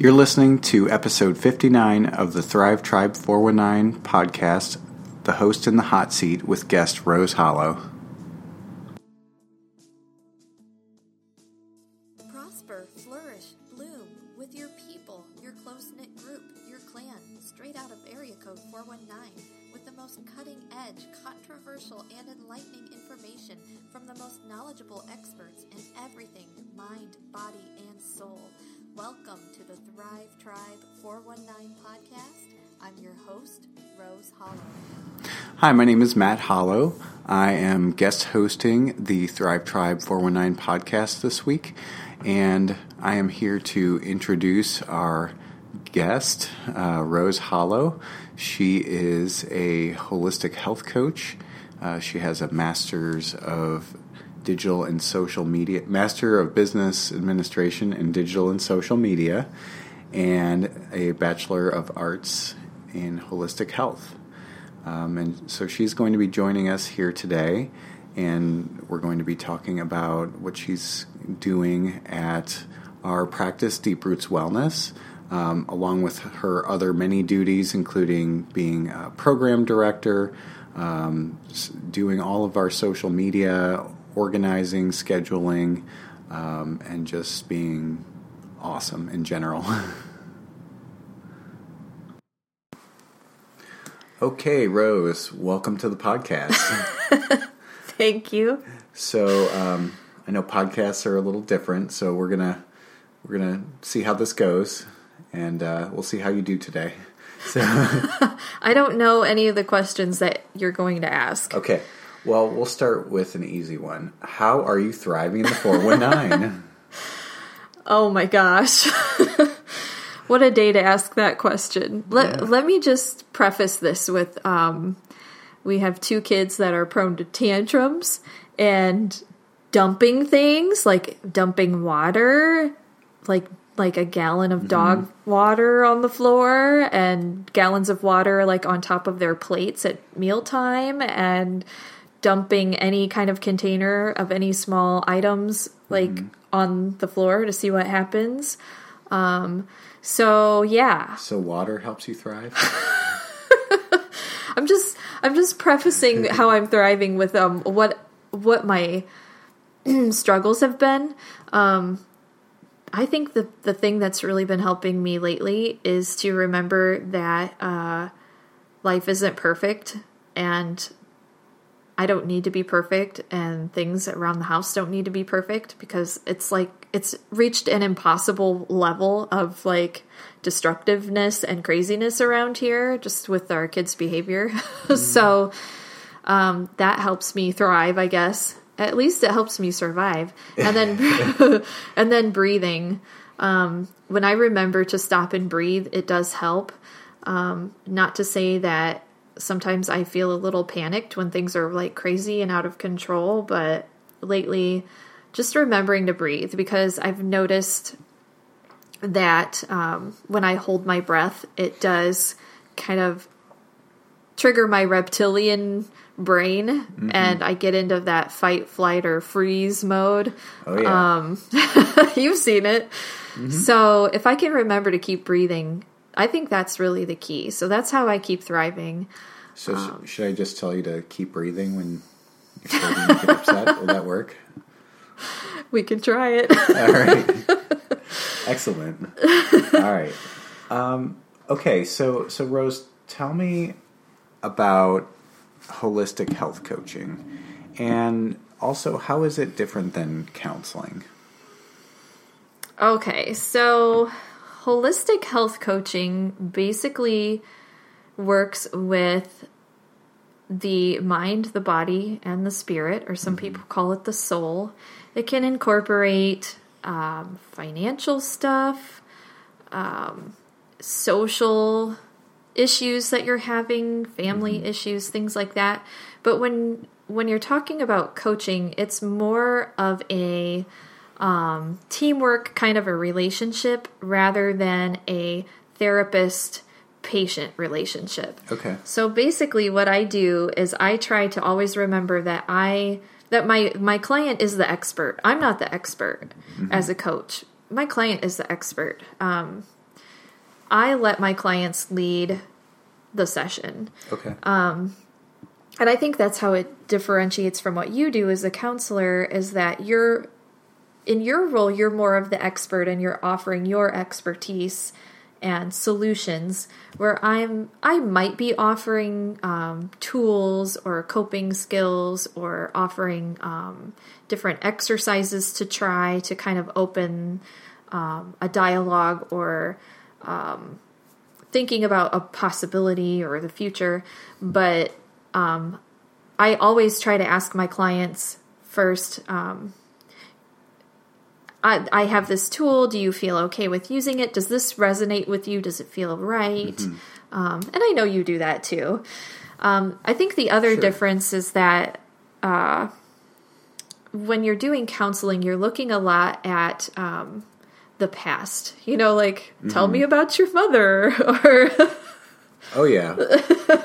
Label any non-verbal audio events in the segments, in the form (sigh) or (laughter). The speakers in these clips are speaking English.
You're listening to episode 59 of the Thrive Tribe 419 podcast, the host in the hot seat with guest Rose Hollow. My name is Matt Hollow. I am guest hosting the Thrive Tribe 419 podcast this week, and I am here to introduce our guest, uh, Rose Hollow. She is a holistic health coach. Uh, she has a master's of digital and social media, master of business administration in digital and social media, and a bachelor of arts in holistic health. Um, and so she's going to be joining us here today, and we're going to be talking about what she's doing at our practice, Deep Roots Wellness, um, along with her other many duties, including being a program director, um, doing all of our social media, organizing, scheduling, um, and just being awesome in general. (laughs) okay, Rose, welcome to the podcast. (laughs) Thank you. so um, I know podcasts are a little different, so we're gonna we're gonna see how this goes, and uh, we'll see how you do today. So (laughs) I don't know any of the questions that you're going to ask. okay, well we'll start with an easy one. How are you thriving in the four one nine? (laughs) Oh my gosh. What a day to ask that question. Let, Yeah. let me just preface this with um, we have two kids that are prone to tantrums and dumping things, like dumping water, like like a gallon of dog water on the floor and gallons of water like on top of their plates at mealtime and dumping any kind of container of any small items like on the floor to see what happens. Um, so yeah, So water helps you thrive. (laughs) I'm just I'm just prefacing (laughs) how I'm thriving with um what what my (clears throat) struggles have been. Um, I think the the thing that's really been helping me lately is to remember that uh, life isn't perfect and I don't need to be perfect and things around the house don't need to be perfect because it's like it's reached an impossible level of like destructiveness and craziness around here just with our kids' behavior. (laughs) so um, that helps me thrive, I guess. At least it helps me survive. And then (laughs) (laughs) and then breathing. Um, when I remember to stop and breathe, it does help. Um, not to say that sometimes I feel a little panicked when things are like crazy and out of control, but lately, just remembering to breathe because I've noticed that um, when I hold my breath, it does kind of trigger my reptilian brain and I get into that fight, flight, or freeze mode. Oh yeah. Um, (laughs) you've seen it. So if I can remember to keep breathing, I think that's really the key. So that's how I keep thriving. so um, should I just tell you to keep breathing when you're starting to get upset? Will that work? We can try it. (laughs) All right. (laughs) Excellent. All right. Um, okay, so so Rose, tell me about holistic health coaching, and also how is it different than counseling? Okay, so holistic health coaching basically works with the mind, the body, and the spirit, or some people call it the soul. It can incorporate um, financial stuff, um, social issues that you're having, family issues, things like that. But when when you're talking about coaching, it's more of a um, teamwork kind of a relationship rather than a therapist patient relationship. Okay. So basically what I do is I try to always remember that I that my my client is the expert. I'm not the expert as a coach. My client is the expert. Um I let my clients lead the session. Okay. Um, and I think that's how it differentiates from what you do as a counselor is that you're in your role you're more of the expert and you're offering your expertise and solutions where I'm I might be offering um, tools or coping skills or offering um, different exercises to try to kind of open um, a dialogue or thinking about a possibility or the future, but um, I always try to ask my clients first. Um, I, I have this tool. Do you feel okay with using it? Does this resonate with you? Does it feel right? Um, and I know you do that too. Um, I think the other Sure. difference is that uh, when you're doing counseling, you're looking a lot at um, the past. You know, like, tell me about your mother (laughs) or. Oh yeah. (laughs)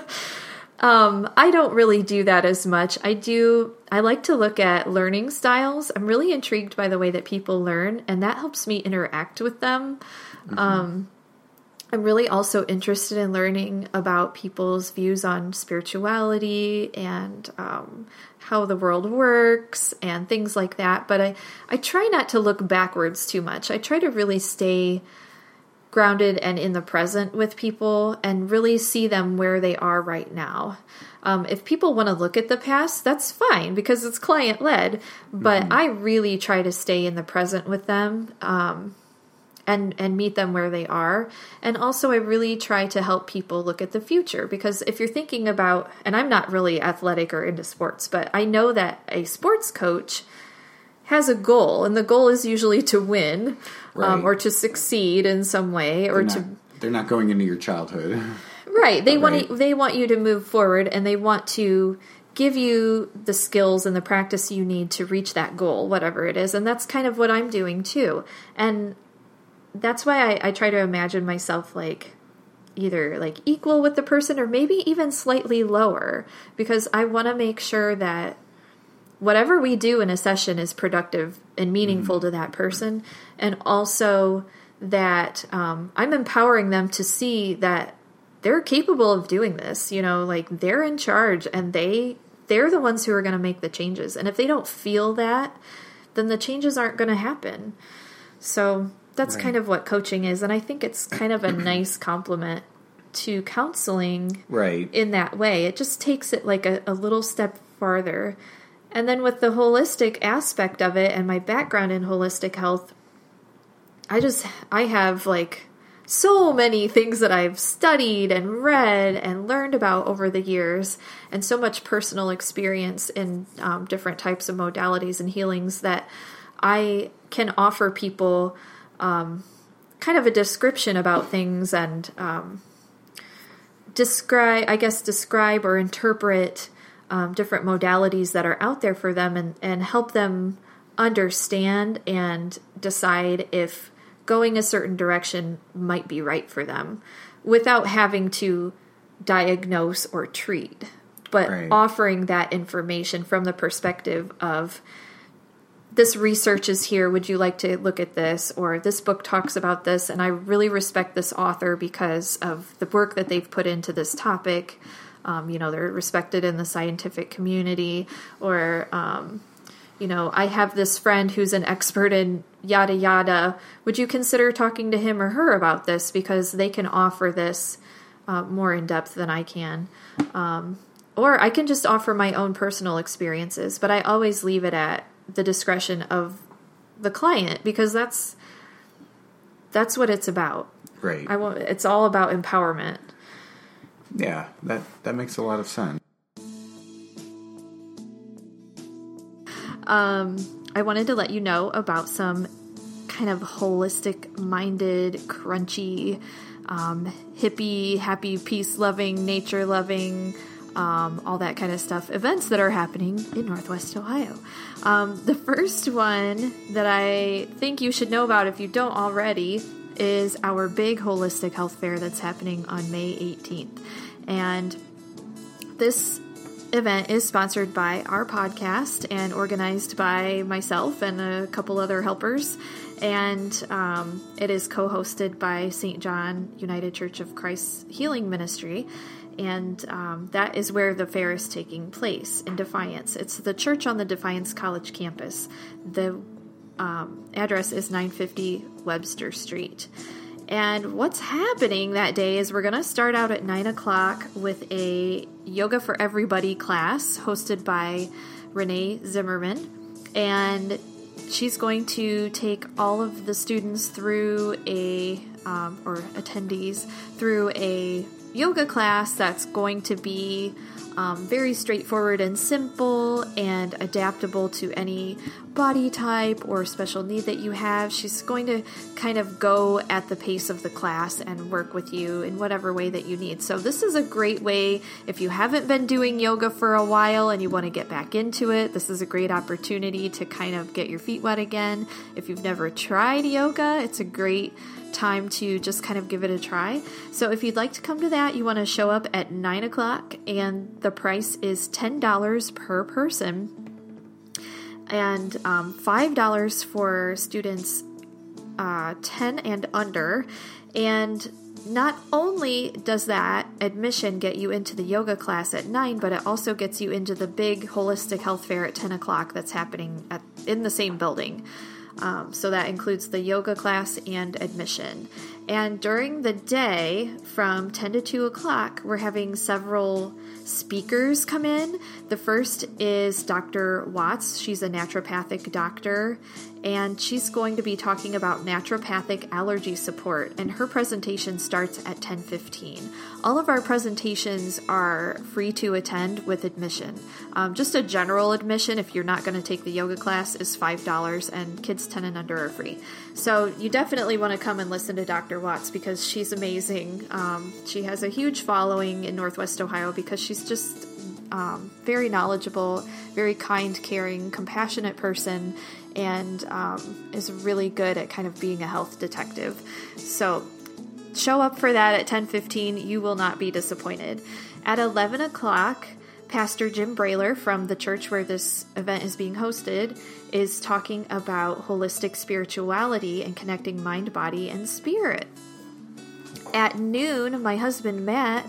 I don't really do that as much. I do, I like to look at learning styles. I'm really intrigued by the way that people learn, and that helps me interact with them. Um, I'm really also interested in learning about people's views on spirituality and um, how the world works and things like that. But I, I try not to look backwards too much. I try to really stay grounded and in the present with people and really see them where they are right now. Um, if people want to look at the past, that's fine because it's client led. But I really try to stay in the present with them um, and and meet them where they are. And also, I really try to help people look at the future because if you're thinking about, and I'm not really athletic or into sports, but I know that a sports coach has a goal, and the goal is usually to win Right. um, or to succeed in some way, or They're to not, they're not going into your childhood. (laughs) right. They want Right. to, they want you to move forward, and they want to give you the skills and the practice you need to reach that goal, whatever it is. And that's kind of what I'm doing too. And that's why I, I try to imagine myself like either like equal with the person or maybe even slightly lower because I want to make sure that whatever we do in a session is productive and meaningful to that person and also that um, i'm empowering them to see that they're capable of doing this you know like they're in charge and they they're the ones who are going to make the changes and if they don't feel that then the changes aren't going to happen so that's Right. kind of what coaching is and i think it's kind of a (clears throat) nice compliment to counseling right. in that way. It just takes it like a, a little step farther. And then with the holistic aspect of it and my background in holistic health, I just, I have like so many things that I've studied and read and learned about over the years, and so much personal experience in um, different types of modalities and healings that I can offer people um, kind of a description about things and um, describe, I guess, describe or interpret um, different modalities that are out there for them and, and help them understand and decide if going a certain direction might be right for them without having to diagnose or treat, but Right. offering that information from the perspective of this research is here. Would you like to look at this? Or this book talks about this, and I really respect this author because of the work that they've put into this topic. Um, you know, they're respected in the scientific community, or, um, you know, I have this friend who's an expert in yada yada. Would you consider talking to him or her about this? Because they can offer this uh, more in depth than I can. Um, or I can just offer my own personal experiences, but I always leave it at the discretion of the client because that's that's what it's about. Right. I want it's all about empowerment. Yeah, that that makes a lot of sense. Um, I wanted to let you know about some kind of holistic minded, crunchy, um, hippie, happy, peace loving, nature loving, um, all that kind of stuff events that are happening in Northwest Ohio. Um, the first one that I think you should know about if you don't already is our big holistic health fair that's happening on May 18th. And this event is sponsored by our podcast and organized by myself and a couple other helpers. and um, it is co hosted by St. John United Church of Christ Healing Ministry. And um, that is where the fair is taking place in Defiance. It's the church on the Defiance College campus. The um, address is 950 Webster Street. And what's happening that day is we're going to start out at 9 o'clock with a Yoga for Everybody class hosted by Renee Zimmerman. And she's going to take all of the students through a, um, or attendees, through a yoga class that's going to be um, very straightforward and simple and adaptable to any body type or special need that you have. She's going to kind of go at the pace of the class and work with you in whatever way that you need. So, this is a great way if you haven't been doing yoga for a while and you want to get back into it. This is a great opportunity to kind of get your feet wet again. If you've never tried yoga, it's a great time to just kind of give it a try. So if you'd like to come to that, you want to show up at 9 o'clock, and the price is $10 per person and um, $5 for students uh, 10 and under. And not only does that admission get you into the yoga class at 9, but it also gets you into the big holistic health fair at 10 o'clock that's happening at, in the same building. Um, so that includes the yoga class and admission. And during the day, from 10 to 2 o'clock, we're having several speakers come in. The first is Dr. Watts. She's a naturopathic doctor, and she's going to be talking about naturopathic allergy support. And her presentation starts at 10:15. All of our presentations are free to attend with admission. Um, just a general admission, if you're not going to take the yoga class, is five dollars, and kids 10 and under are free. So you definitely want to come and listen to Dr. Watts because she's amazing. Um, she has a huge following in Northwest Ohio because she's just um, very knowledgeable, very kind, caring, compassionate person, and um, is really good at kind of being a health detective. So show up for that at 10:15. You will not be disappointed. At 11 o'clock. Pastor Jim Brailer from the church where this event is being hosted is talking about holistic spirituality and connecting mind, body, and spirit. At noon, my husband Matt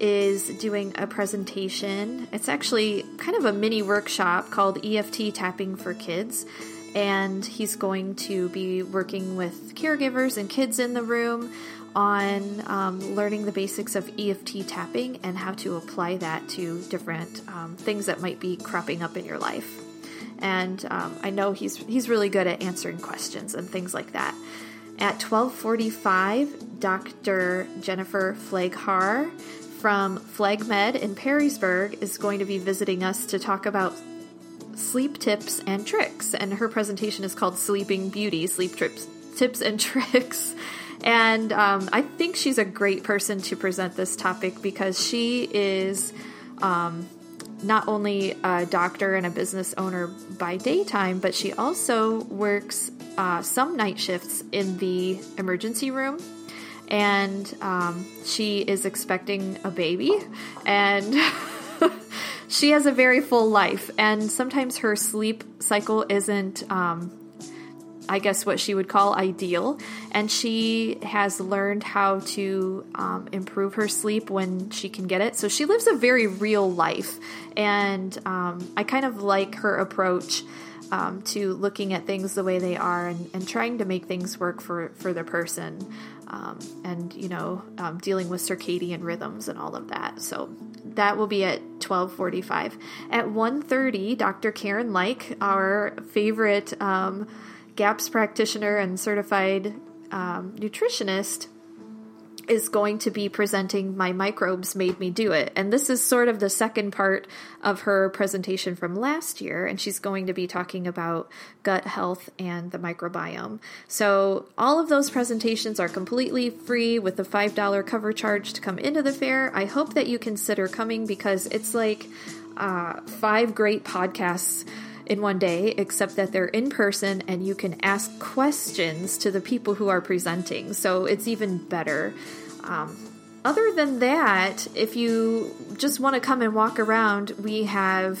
is doing a presentation. It's actually kind of a mini workshop called EFT Tapping for Kids. And he's going to be working with caregivers and kids in the room on um, learning the basics of EFT tapping and how to apply that to different um, things that might be cropping up in your life. And um, I know he's he's really good at answering questions and things like that. At 12:45, Dr. Jennifer Flaghar from FlagMed in Perrysburg is going to be visiting us to talk about sleep tips and tricks. And her presentation is called Sleeping Beauty Sleep Trips, Tips and (laughs) Tricks. And um, I think she's a great person to present this topic because she is um, not only a doctor and a business owner by daytime, but she also works uh, some night shifts in the emergency room and um, she is expecting a baby and (laughs) she has a very full life and sometimes her sleep cycle isn't um, I guess what she would call ideal. And she has learned how to um, improve her sleep when she can get it. So she lives a very real life. And um, I kind of like her approach. Um, to looking at things the way they are and, and trying to make things work for, for the person um, and you know um, dealing with circadian rhythms and all of that. So that will be at 12.45 at 1.30 dr karen like our favorite um, gaps practitioner and certified um, nutritionist is going to be presenting My Microbes Made Me Do It. And this is sort of the second part of her presentation from last year. And she's going to be talking about gut health and the microbiome. So, all of those presentations are completely free with the $5 cover charge to come into the fair. I hope that you consider coming because it's like uh, five great podcasts in one day, except that they're in person and you can ask questions to the people who are presenting. So it's even better. Um, other than that, if you just want to come and walk around, we have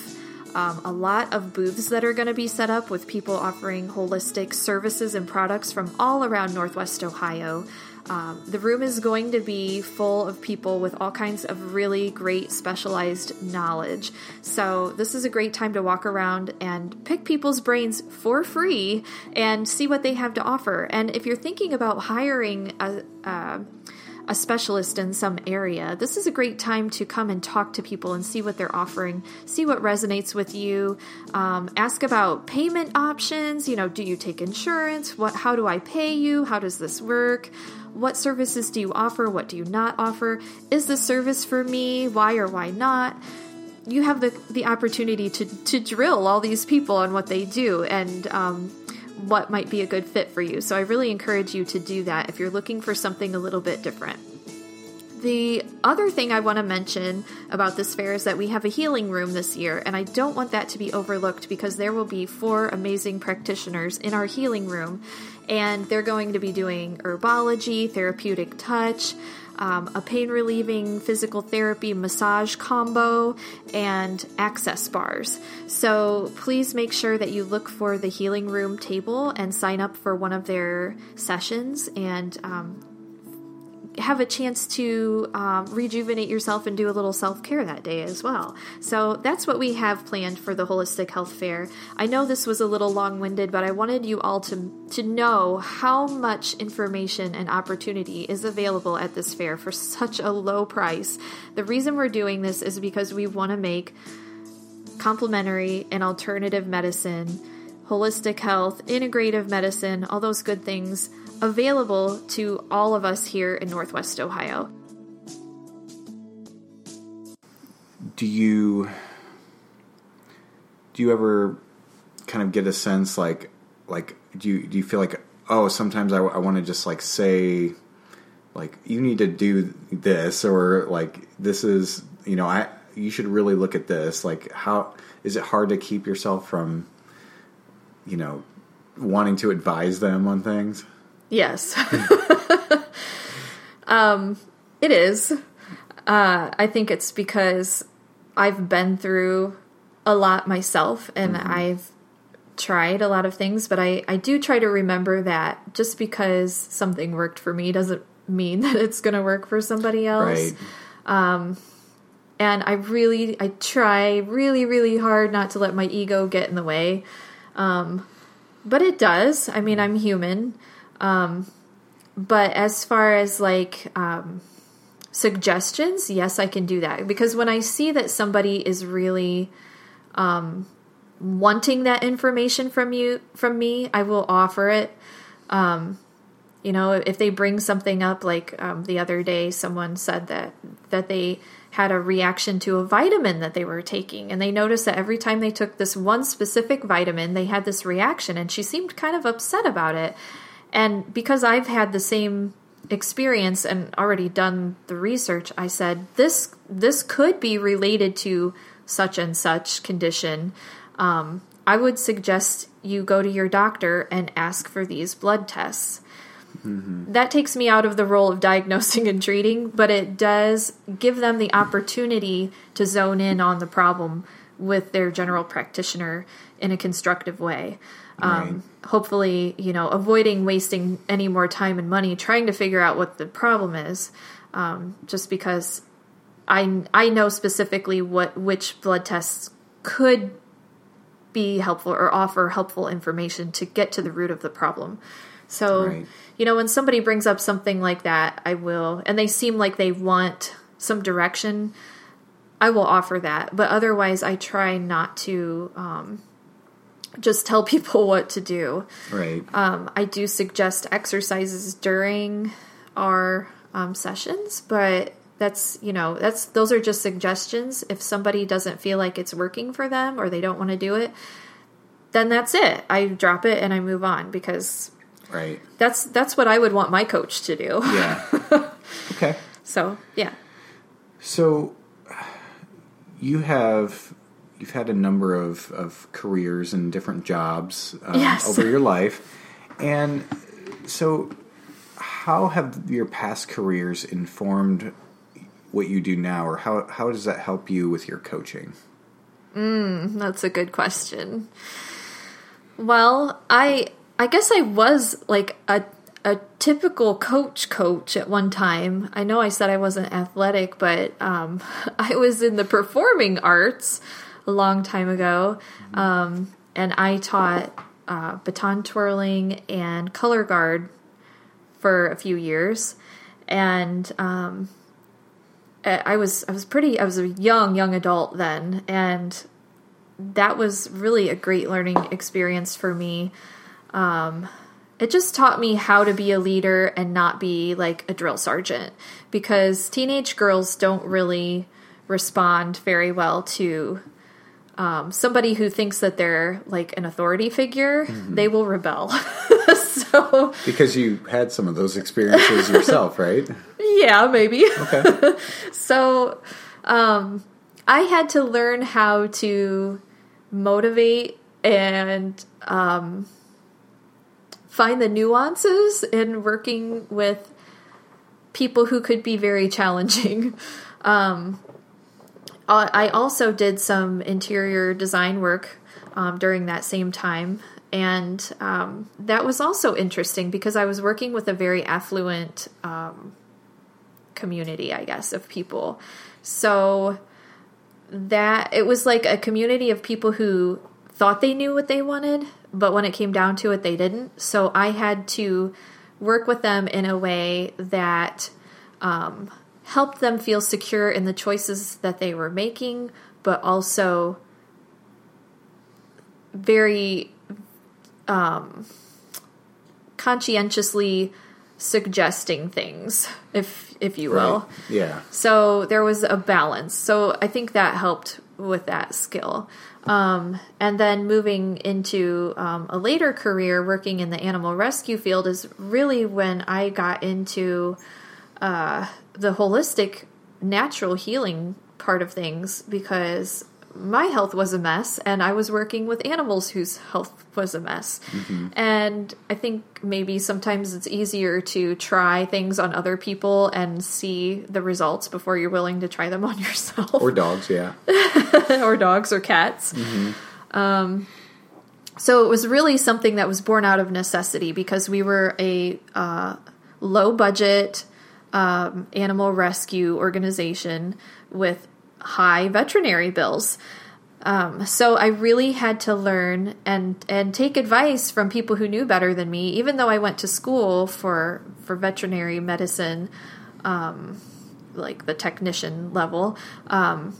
Um, a lot of booths that are going to be set up with people offering holistic services and products from all around Northwest Ohio. Um, the room is going to be full of people with all kinds of really great specialized knowledge. So, this is a great time to walk around and pick people's brains for free and see what they have to offer. And if you're thinking about hiring a, a specialist in some area, this is a great time to come and talk to people and see what they're offering, see what resonates with you. Um, ask about payment options. You know, do you take insurance? What? How do I pay you? How does this work? What services do you offer? What do you not offer? Is this service for me? Why or why not? You have the the opportunity to to drill all these people on what they do and. Um, what might be a good fit for you. So I really encourage you to do that if you're looking for something a little bit different. The other thing I want to mention about this fair is that we have a healing room this year, and I don't want that to be overlooked because there will be four amazing practitioners in our healing room, and they're going to be doing herbology, therapeutic touch, um, a pain relieving physical therapy massage combo, and access bars. So please make sure that you look for the healing room table and sign up for one of their sessions and um, have a chance to um, rejuvenate yourself and do a little self care that day as well. So that's what we have planned for the Holistic Health Fair. I know this was a little long winded, but I wanted you all to, to know how much information and opportunity is available at this fair for such a low price. The reason we're doing this is because we want to make complementary and alternative medicine, holistic health, integrative medicine, all those good things available to all of us here in Northwest Ohio. Do you do you ever kind of get a sense like like do you do you feel like oh sometimes I, I want to just like say like you need to do this or like this is you know I you should really look at this like how is it hard to keep yourself from you know wanting to advise them on things Yes. (laughs) um, it is. Uh, I think it's because I've been through a lot myself and mm-hmm. I've tried a lot of things, but I, I do try to remember that just because something worked for me doesn't mean (laughs) that it's going to work for somebody else. Right. Um, and I really, I try really, really hard not to let my ego get in the way. Um, but it does. I mean, I'm human. Um, but as far as like um, suggestions, yes, I can do that because when I see that somebody is really um, wanting that information from you from me, I will offer it. Um, you know, if they bring something up, like um, the other day, someone said that that they had a reaction to a vitamin that they were taking, and they noticed that every time they took this one specific vitamin, they had this reaction, and she seemed kind of upset about it. And because I've had the same experience and already done the research, I said this this could be related to such and such condition. Um, I would suggest you go to your doctor and ask for these blood tests. Mm-hmm. That takes me out of the role of diagnosing and treating, but it does give them the opportunity to zone in on the problem with their general practitioner in a constructive way. Um, right. Hopefully, you know, avoiding wasting any more time and money trying to figure out what the problem is, um, just because I I know specifically what which blood tests could be helpful or offer helpful information to get to the root of the problem. So, right. you know, when somebody brings up something like that, I will, and they seem like they want some direction. I will offer that, but otherwise, I try not to um, just tell (laughs) people what to do. Right. Um, I do suggest exercises during our um, sessions, but that's you know that's those are just suggestions. If somebody doesn't feel like it's working for them or they don't want to do it, then that's it. I drop it and I move on because right. That's that's what I would want my coach to do. Yeah. (laughs) okay. So yeah. So you have you've had a number of, of careers and different jobs um, yes. over your life. And so, how have your past careers informed what you do now, or how, how does that help you with your coaching? That's a good question. Well, I I guess I was like a a typical coach coach at one time. I know I said I wasn't athletic, but um, (laughs) I was in the performing arts a long time ago, um, and I taught uh, baton twirling and color guard for a few years, and um, I was I was pretty I was a young young adult then, and that was really a great learning experience for me. Um, it just taught me how to be a leader and not be like a drill sergeant. Because teenage girls don't really respond very well to um, somebody who thinks that they're like an authority figure. Mm-hmm. They will rebel. (laughs) so because you had some of those experiences (laughs) yourself, right? Yeah, maybe. Okay. (laughs) so um, I had to learn how to motivate and um, find the nuances in working with people who could be very challenging. Um, I also did some interior design work um, during that same time. And um, that was also interesting because I was working with a very affluent um, community, I guess, of people. So that it was like a community of people who thought they knew what they wanted, but when it came down to it, they didn't. So I had to work with them in a way that um, helped them feel secure in the choices that they were making, but also very um, conscientiously suggesting things, if if you will. Right. Yeah. So there was a balance. So I think that helped with that skill. Um, and then moving into um, a later career working in the animal rescue field is really when I got into uh, the holistic natural healing part of things because my health was a mess and I was working with animals whose health was a mess. Mm-hmm. And I think maybe sometimes it's easier to try things on other people and see the results before you're willing to try them on (laughs) yourself. Or dogs, yeah. (laughs) or dogs or cats. Mm-hmm. Um, so it was really something that was born out of necessity because we were a uh, low budget um, animal rescue organization with high veterinary bills. Um, so I really had to learn and and take advice from people who knew better than me. Even though I went to school for for veterinary medicine, um, like the technician level, um,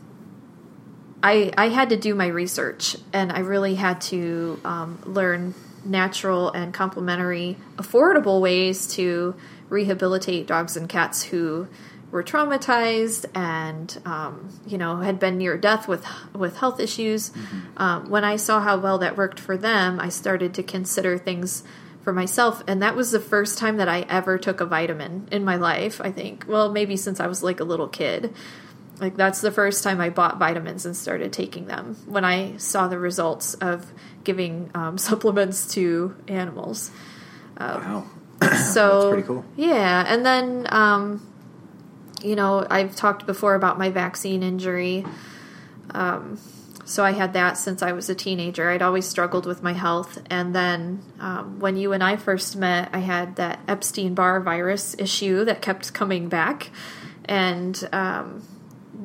I I had to do my research and I really had to um, learn natural and complementary, affordable ways to rehabilitate dogs and cats who were traumatized and um, you know had been near death with with health issues. Mm-hmm. Um, when I saw how well that worked for them, I started to consider things for myself, and that was the first time that I ever took a vitamin in my life. I think, well, maybe since I was like a little kid. Like that's the first time I bought vitamins and started taking them when I saw the results of giving um, (laughs) supplements to animals. wow. (clears throat) So pretty cool. Yeah, and then um, you know, I've talked before about my vaccine injury. Um, so I had that since I was a teenager. I'd always struggled with my health. And then um, when you and I first met, I had that Epstein Barr virus issue that kept coming back. And um,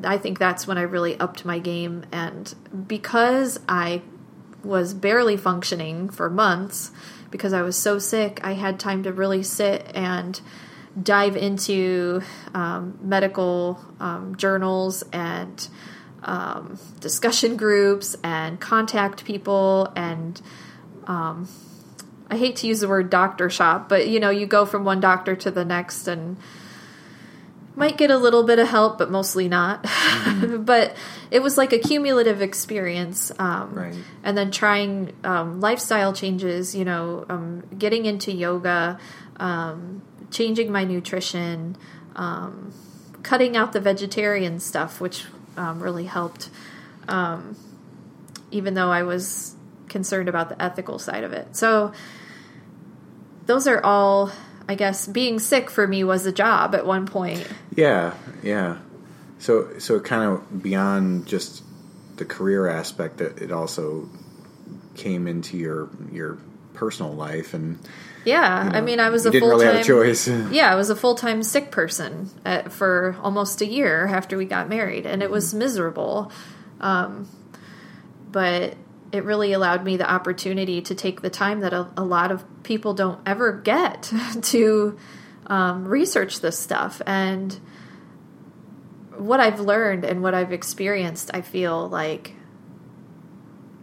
I think that's when I really upped my game. And because I was barely functioning for months, because I was so sick, I had time to really sit and dive into um, medical um, journals and um, discussion groups and contact people and um, I hate to use the word doctor shop, but you know, you go from one doctor to the next and might get a little bit of help, but mostly not. Mm-hmm. (laughs) but it was like a cumulative experience. Um, right. And then trying um, lifestyle changes, you know, um, getting into yoga, um, changing my nutrition, um, cutting out the vegetarian stuff, which um, really helped, um, even though I was concerned about the ethical side of it. So, those are all, I guess, being sick for me was a job at one point. Yeah, yeah. So, so kind of beyond just the career aspect that it also came into your your personal life and yeah, you know, I mean, I was a didn't full really have time. a choice. (laughs) Yeah, I was a full time sick person at, for almost a year after we got married, and it was miserable. Um, but it really allowed me the opportunity to take the time that a, a lot of people don't ever get (laughs) to um, research this stuff. And what I've learned and what I've experienced, I feel like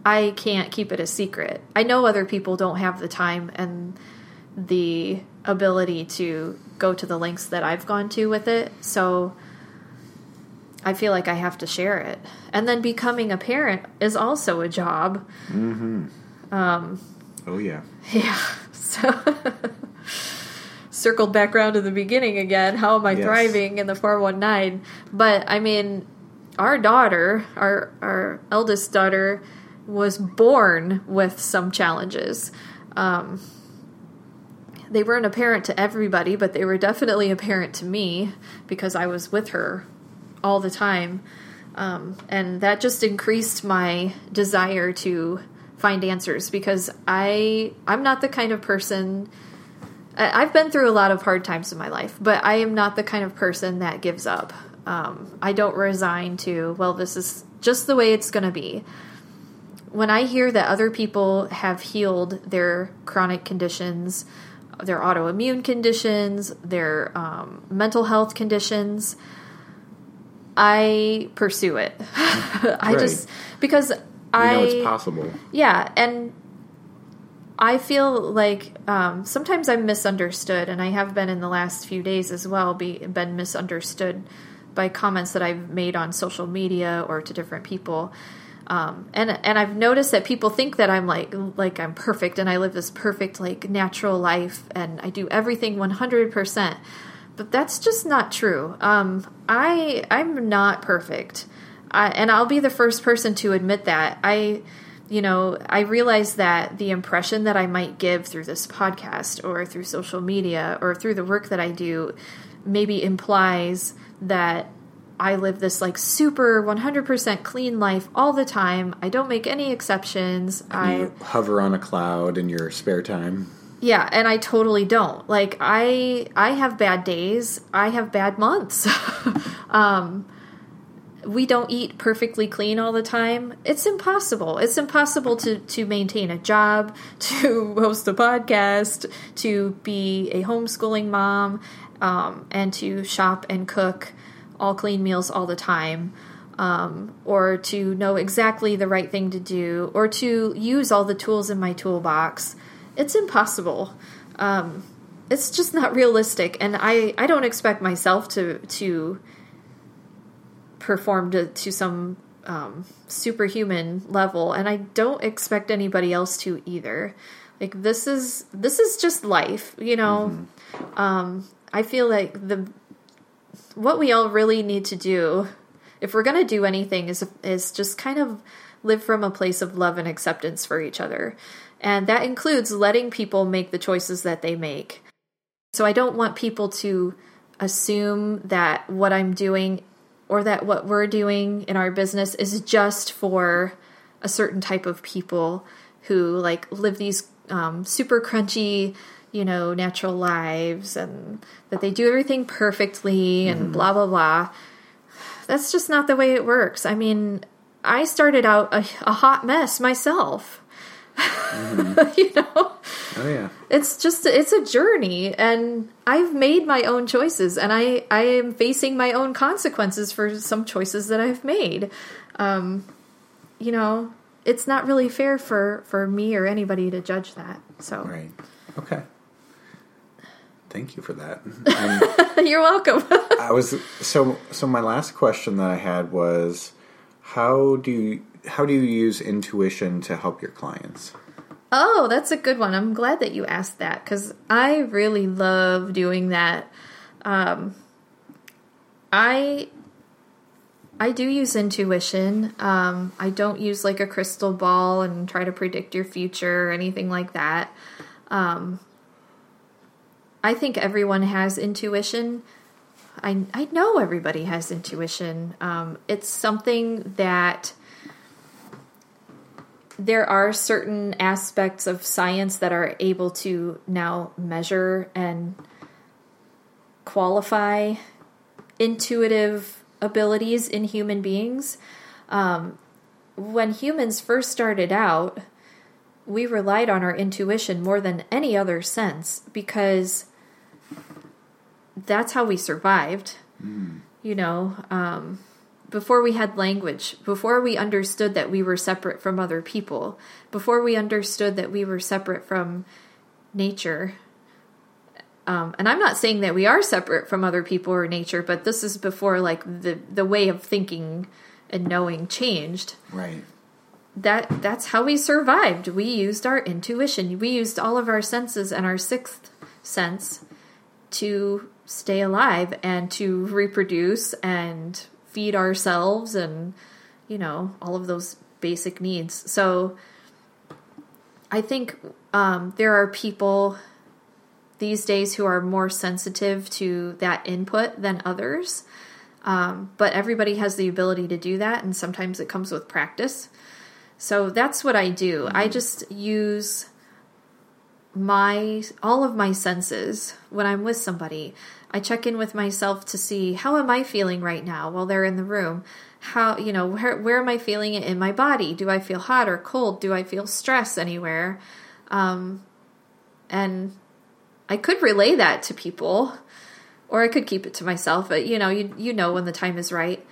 I can't keep it a secret. I know other people don't have the time and the ability to go to the lengths that I've gone to with it. So I feel like I have to share it. And then becoming a parent is also a job. oh yeah. (laughs) Yeah. So (laughs) circled back around to the beginning again. How am I Yes. thriving in the 419? But I mean, our daughter, our our eldest daughter was born with some challenges. Um they weren't apparent to everybody, but they were definitely apparent to me because I was with her all the time. Um, and that just increased my desire to find answers because I I'm not the kind of person I've been through a lot of hard times in my life, but I am not the kind of person that gives up. Um, I don't resign to well, this is just the way it's going to be. When I hear that other people have healed their chronic conditions, their autoimmune conditions, their um, mental health conditions, I pursue it. (laughs) I Right. just because You I know it's possible. yeah, and I feel like um, sometimes I'm misunderstood, and I have been in the last few days as well. Be been misunderstood by comments that I've made on social media or to different people. Um, and and I've noticed that people think that I'm like like I'm perfect and I live this perfect like natural life and I do everything 100 percent, but that's just not true. Um, I I'm not perfect, I, and I'll be the first person to admit that. I you know I realize that the impression that I might give through this podcast or through social media or through the work that I do maybe implies that I live this like super 100% clean life all the time. I don't make any exceptions. I You hover on a cloud in your spare time. Yeah, and I totally don't. Like I I have bad days. I have bad months. (laughs) um we don't eat perfectly clean all the time. It's impossible. It's impossible to to maintain a job, (laughs) to host a podcast, to be a homeschooling mom, um, and to shop and cook all clean meals all the time. Um, or to know exactly the right thing to do, or to use all the tools in my toolbox. It's impossible. Um, it's just not realistic, and I, I don't expect myself to to perform to, to some um, superhuman level, and I don't expect anybody else to either. Like this is this is just life, you know. Um, I feel like the what we all really need to do if we're going to do anything is is just kind of live from a place of love and acceptance for each other. And that includes letting people make the choices that they make. So I don't want people to assume that what I'm doing or that what we're doing in our business is just for a certain type of people who like live these um, super crunchy you know natural lives and that they do everything perfectly and blah blah blah. That's just not the way it works. I mean i started out a, a hot mess myself (laughs) you know Oh yeah. it's just it's a journey and i've made my own choices and i i am facing my own consequences for some choices that i've made um you know it's not really fair for for me or anybody to judge that so Right. Okay. Thank you for that. (laughs) You're welcome (laughs) I was so so my last question that I had was how do you how do you use intuition to help your clients? Oh, that's a good one. I'm glad that you asked that because I really love doing that. Um, I I do use intuition. Um, I don't use like a crystal ball and try to predict your future or anything like that. Um, I think everyone has intuition. I I know everybody has intuition. Um, it's something that there are certain aspects of science that are able to now measure and qualify intuitive abilities in human beings. Um, when humans first started out, we relied on our intuition more than any other sense because that's how we survived. Mm. You know, um, before we had language, before we understood that we were separate from other people, before we understood that we were separate from nature. Um, and I'm not saying that we are separate from other people or nature, but this is before like the the way of thinking and knowing changed. Right. That that's how we survived. We used our intuition. We used all of our senses and our sixth sense to stay alive and to reproduce and feed ourselves and you know all of those basic needs. So I think um, there are people these days who are more sensitive to that input than others. Um, but everybody has the ability to do that, and sometimes it comes with practice. So that's what I do. Mm-hmm. I just use my all of my senses when I'm with somebody. I check in with myself to see how am I feeling right now while they're in the room. How you know where where am I feeling it in my body? Do I feel hot or cold? Do I feel stress anywhere? Um, and I could relay that to people, or I could keep it to myself. But you know, you you know when the time is right.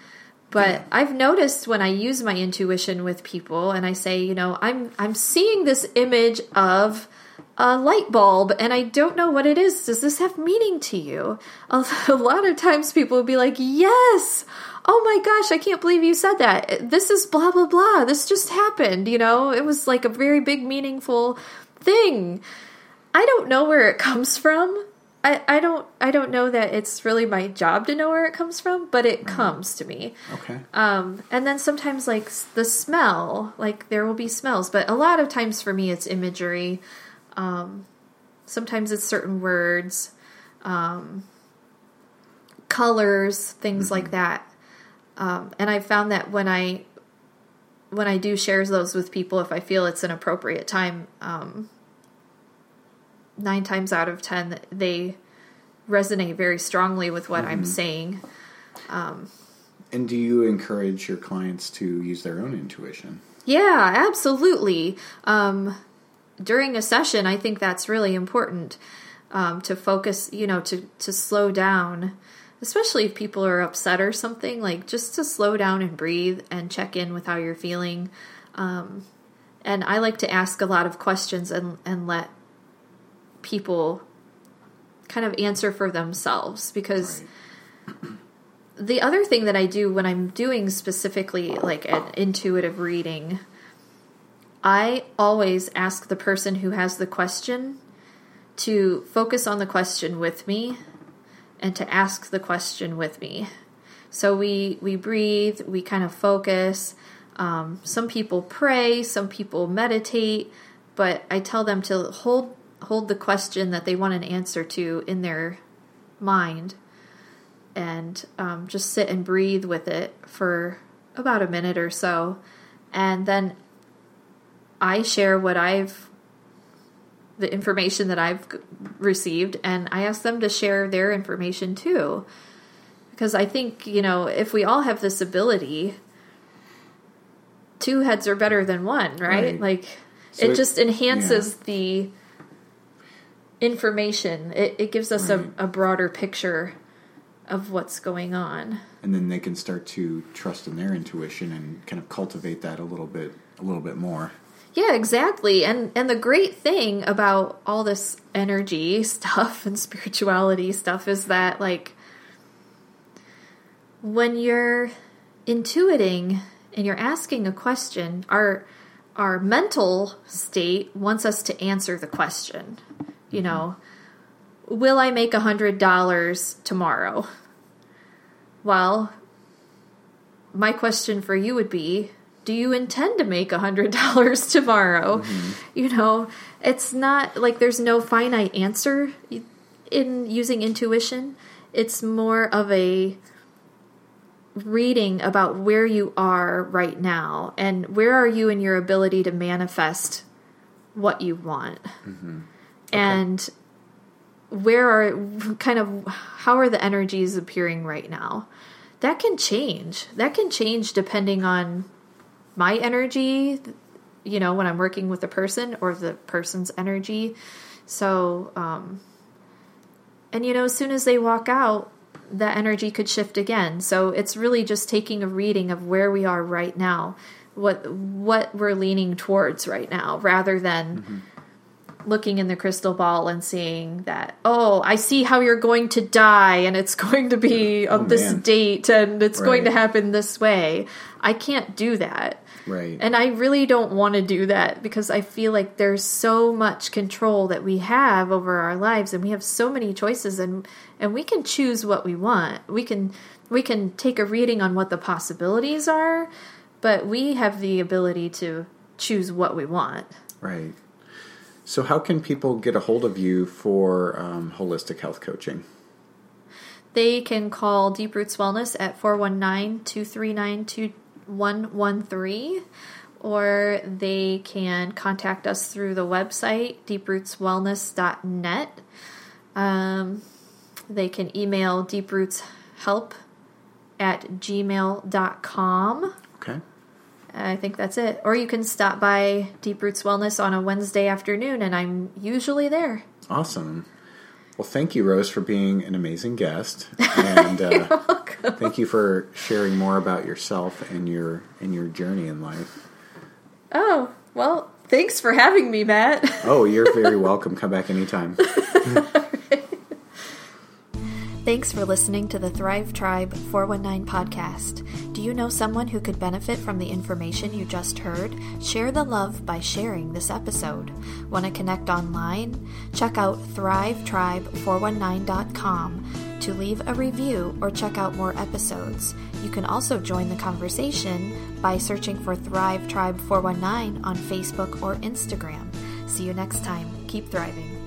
But yeah. I've noticed when I use my intuition with people, and I say, you know, I'm I'm seeing this image of a light bulb and I don't know what it is. Does this have meaning to you? (laughs) A, lot of times people will be like, yes. Oh my gosh, I can't believe you said that. This is blah, blah, blah. This just happened. You know, it was like a very big, meaningful thing. I don't know where it comes from. I, I don't I don't know that it's really my job to know where it comes from, but it mm-hmm. comes to me. Okay. Um, and then sometimes like the smell, like there will be smells, but a lot of times for me it's imagery. Um, sometimes it's certain words, um, colors, things mm-hmm. like that. Um, and I found that when I when I do share those with people, if I feel it's an appropriate time, um, nine times out of ten they resonate very strongly with what mm-hmm. I'm saying. Um, and do you encourage your clients to use their own intuition? Yeah, absolutely. Um, during a session, I think that's really important um, to focus, you know, to, to slow down, especially if people are upset or something, like just to slow down and breathe and check in with how you're feeling. Um, and I like to ask a lot of questions and, and let people kind of answer for themselves because right. the other thing that I do when I'm doing specifically like an intuitive reading I always ask the person who has the question to focus on the question with me and to ask the question with me. So we we breathe, we kind of focus. Um, some people pray, some people meditate, but I tell them to hold hold the question that they want an answer to in their mind, and um, just sit and breathe with it for about a minute or so, and then I share what I've the information that I've received and I ask them to share their information too. Because I think, you know, if we all have this ability, two heads are better than one, right? right. Like so it, it, just enhances yeah. the information. It, it gives us right. a, a broader picture of what's going on. And then they can start to trust in their intuition and kind of cultivate that a little bit a little bit more. Yeah, exactly. And and the great thing about all this energy stuff and spirituality stuff is that like when you're intuiting and you're asking a question, our our mental state wants us to answer the question. You know, will I make a hundred dollars tomorrow? Well, my question for you would be do you intend to make a hundred dollars (laughs) tomorrow mm-hmm. you know it's not like there's no finite answer in using intuition it's more of a reading about where you are right now and where are you in your ability to manifest what you want. Mm-hmm. Okay. And where are kind of how are the energies appearing right now? That can change. That can change depending on my energy, you know, when I'm working with a person or the person's energy. So, um, and you know, as soon as they walk out, that energy could shift again. So it's really just taking a reading of where we are right now, what what we're leaning towards right now, rather than mm-hmm. Looking in the crystal ball and seeing that oh, I see how you're going to die, and it's (laughs) going to be on oh, this man. date, and it's right. going to happen this way. I can't do that. Right. And I really don't want to do that because I feel like there's so much control that we have over our lives and we have so many choices and and we can choose what we want. We can we can take a reading on what the possibilities are, but we have the ability to choose what we want. Right. So, how can people get a hold of you for um, holistic health coaching? They can call Deep Roots Wellness at 419 239 2113 or they can contact us through the website deeprootswellness.net. Um, they can email deeprootshelp at gmail.com. Okay. I think that's it. Or you can stop by Deep Roots Wellness on a Wednesday afternoon, and I'm usually there. Awesome. Well, thank you, Rose, for being an amazing guest, (laughs) and uh, thank you for sharing more about yourself and your and your journey in life. Oh well, thanks for having me, Matt. oh, you're very (laughs) welcome. Come back anytime. (laughs) Thanks for listening to the Thrive Tribe 419 podcast. Do you know someone who could benefit from the information you just heard? Share the love by sharing this episode. Want to connect online? Check out thrivetribe419.com to leave a review or check out more episodes. You can also join the conversation by searching for Thrive Tribe 419 on Facebook or Instagram. See you next time. Keep thriving.